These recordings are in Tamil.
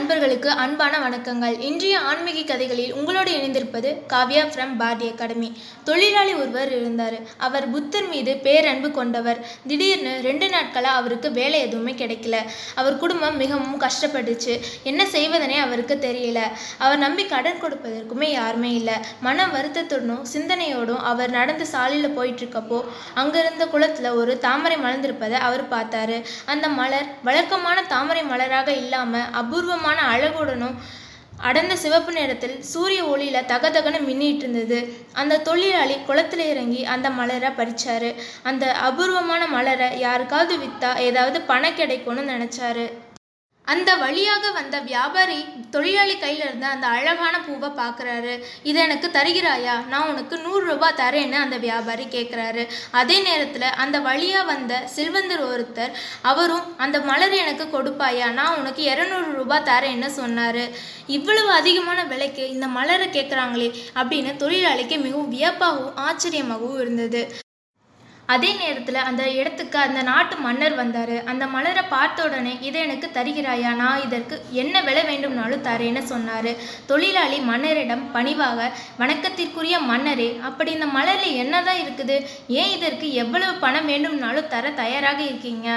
நண்பர்களுக்கு அன்பான வணக்கங்கள். இன்றைய ஆன்மீக கதைகளில் உங்களோடு இணைந்திருப்பது காவ்யா ஃப்ரம் பாரதி அகாடமி. தொழிலாளி ஒருவர் இருந்தார். அவர் புத்தர் மீது பேரன்பு கொண்டவர். திடீர்னு ரெண்டு நாட்களாக அவருக்கு வேலை எதுவுமே கிடைக்கல. அவர் குடும்பம் மிகவும் கஷ்டப்பட்டுச்சு. என்ன செய்வதனே அவருக்கு தெரியல. அவர் நம்பி கடன் கொடுப்பதற்குமே யாருமே இல்லை. மன வருத்தத்துடனும் சிந்தனையோடும் அவர் நடந்து சாலையில் போயிட்டுருக்கப்போ அங்கே அங்கிருந்த குளத்தில் ஒரு தாமரை மலர்ந்திருப்பதை அவர் பார்த்தாரு. அந்த மலர் வழக்கமான தாமரை மலராக இல்லாமல் அபூர்வமான அழகுடனும் அடர்ந்த சிவப்பு நிறத்தில் சூரிய ஒளியில தகதகன மின்னிட்டு இருந்தது. அந்த தொழிலாளி குளத்துல இறங்கி அந்த மலரை பறிச்சாரு. அந்த அபூர்வமான மலரை யாருக்காவது வித்தா ஏதாவது பணம் கிடைக்கும்னு நினைச்சாரு. அந்த வழியாக வந்த வியாபாரி தொழிலாளி கையில் இருந்த அந்த அழகான பூவை பார்க்குறாரு இதை எனக்கு தருகிறாயா? நான் உனக்கு நூறு ரூபாய் தரேன்னு அந்த வியாபாரி கேட்குறாரு அதே நேரத்தில் அந்த வழியாக வந்த செல்வந்தர் ஒருத்தர் அவரும் அந்த மலர் எனக்கு கொடுப்பாயா? நான் உனக்கு இரநூறு ரூபாய் தரேன்னு சொன்னார். இவ்வளவு அதிகமான விலைக்கு இந்த மலரை கேட்குறாங்களே அப்படின்னு தொழிலாளிக்கு மிகவும் வியப்பாகவும் ஆச்சரியமாகவும் இருந்தது. அதே நேரத்தில் அந்த இடத்துக்கு அந்த நாட்டு மன்னர் வந்தார். அந்த மலரை பார்த்த உடனே இதை எனக்கு தருகிறாயா? நான் இதற்கு என்ன விலை வேண்டும்னாலும் தரேன்னு சொன்னார். தொழிலாளி மன்னரிடம் பணிவாக வணக்கத்திற்குரிய மன்னரே அப்படி இந்த மலரில் என்னதான் இருக்குது? ஏன் இதற்கு எவ்வளவு பணம் வேண்டும்னாலும் தர தயாராக இருக்கீங்க?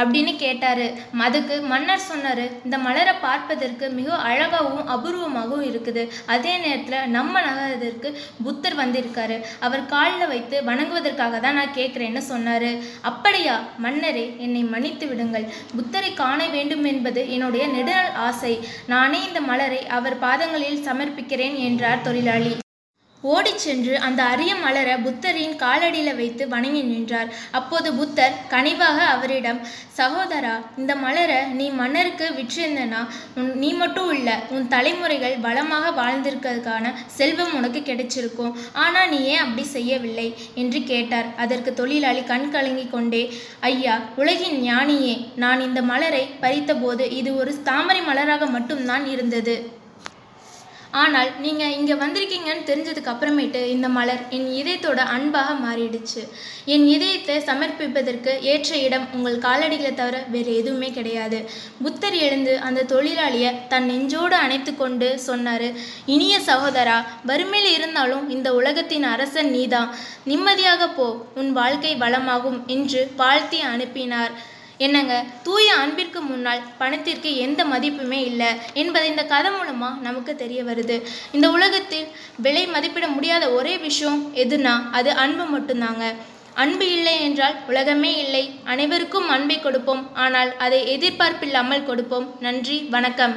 அப்படின்னு கேட்டாரு. அதுக்கு மன்னர் சொன்னாரு இந்த மலரை பார்ப்பதற்கு மிக அழகாகவும் அபூர்வமாகவும் இருக்குது. அதே நேரத்தில் நம்ம நகரத்திற்கு புத்தர் வந்திருக்காரு. அவர் காலில் வைத்து வணங்குவதற்காக தான் நான் கேட்குறேன்னு சொன்னாரு. அப்படியா மன்னரே என்னை மன்னித்து விடுங்கள். புத்தரை காண வேண்டும் என்பது என்னுடைய நெடுநாள் ஆசை. நானே இந்த மலரை அவர் பாதங்களில் சமர்ப்பிக்கிறேன் என்றார் தொழிலாளி. ஓடிச் சென்று அந்த அரிய மலரை புத்தரின் காலடியில் வைத்து வணங்கி நின்றார். அப்போது புத்தர் கனிவாக அவரிடம் சகோதரா இந்த மலரை நீ மன்னருக்கு விற்றிருந்தனா? உன் நீ மட்டும் இல்லை உன் தலைமுறைகள் வளமாக வாழ்ந்திருக்கிறதுக்கான செல்வம் உனக்கு கிடைச்சிருக்கும். ஆனால் நீ ஏன் அப்படி செய்யவில்லை? என்று கேட்டார். அதற்கு தொழிலாளி கண் கலங்கி கொண்டே ஐயா உலகின் ஞானியே நான் இந்த மலரை பறித்தபோது இது ஒரு தாமரை மலராக மட்டும்தான் இருந்தது. ஆனால் நீங்கள் இங்கே வந்திருக்கீங்கன்னு தெரிஞ்சதுக்கு அப்புறமேட்டு இந்த மலர் என் இதயத்தோட அன்பாக மாறிடுச்சு. என் இதயத்தை சமர்ப்பிப்பதற்கு ஏற்ற இடம் உங்கள் காலடிகளை தவிர வேறு எதுவுமே கிடையாது. புத்தர் எழுந்து அந்த தொழிலாளியை தன் நெஞ்சோடு அணைத்து கொண்டு சொன்னார் இனிய சகோதரா வறுமையில் இருந்தாலும் இந்த உலகத்தின் அரசன் நீதான். நிம்மதியாக போ உன் வாழ்க்கை வளமாகும் என்று வாழ்த்தி அனுப்பினார். என்னங்க தூய அன்பிற்கு முன்னால் பணத்திற்கு எந்த மதிப்புமே இல்லை என்பது இந்த கதை மூலமாக நமக்கு தெரிய வருது. இந்த உலகத்தில் விலை மதிப்பிட முடியாத ஒரே விஷயம் எதுனா அது அன்பு மட்டும்தாங்க. அன்பு இல்லை என்றால் உலகமே இல்லை. அனைவருக்கும் அன்பை கொடுப்போம். ஆனால் அதை எதிர்பார்ப்பில்லாமல் கொடுப்போம். நன்றி வணக்கம்.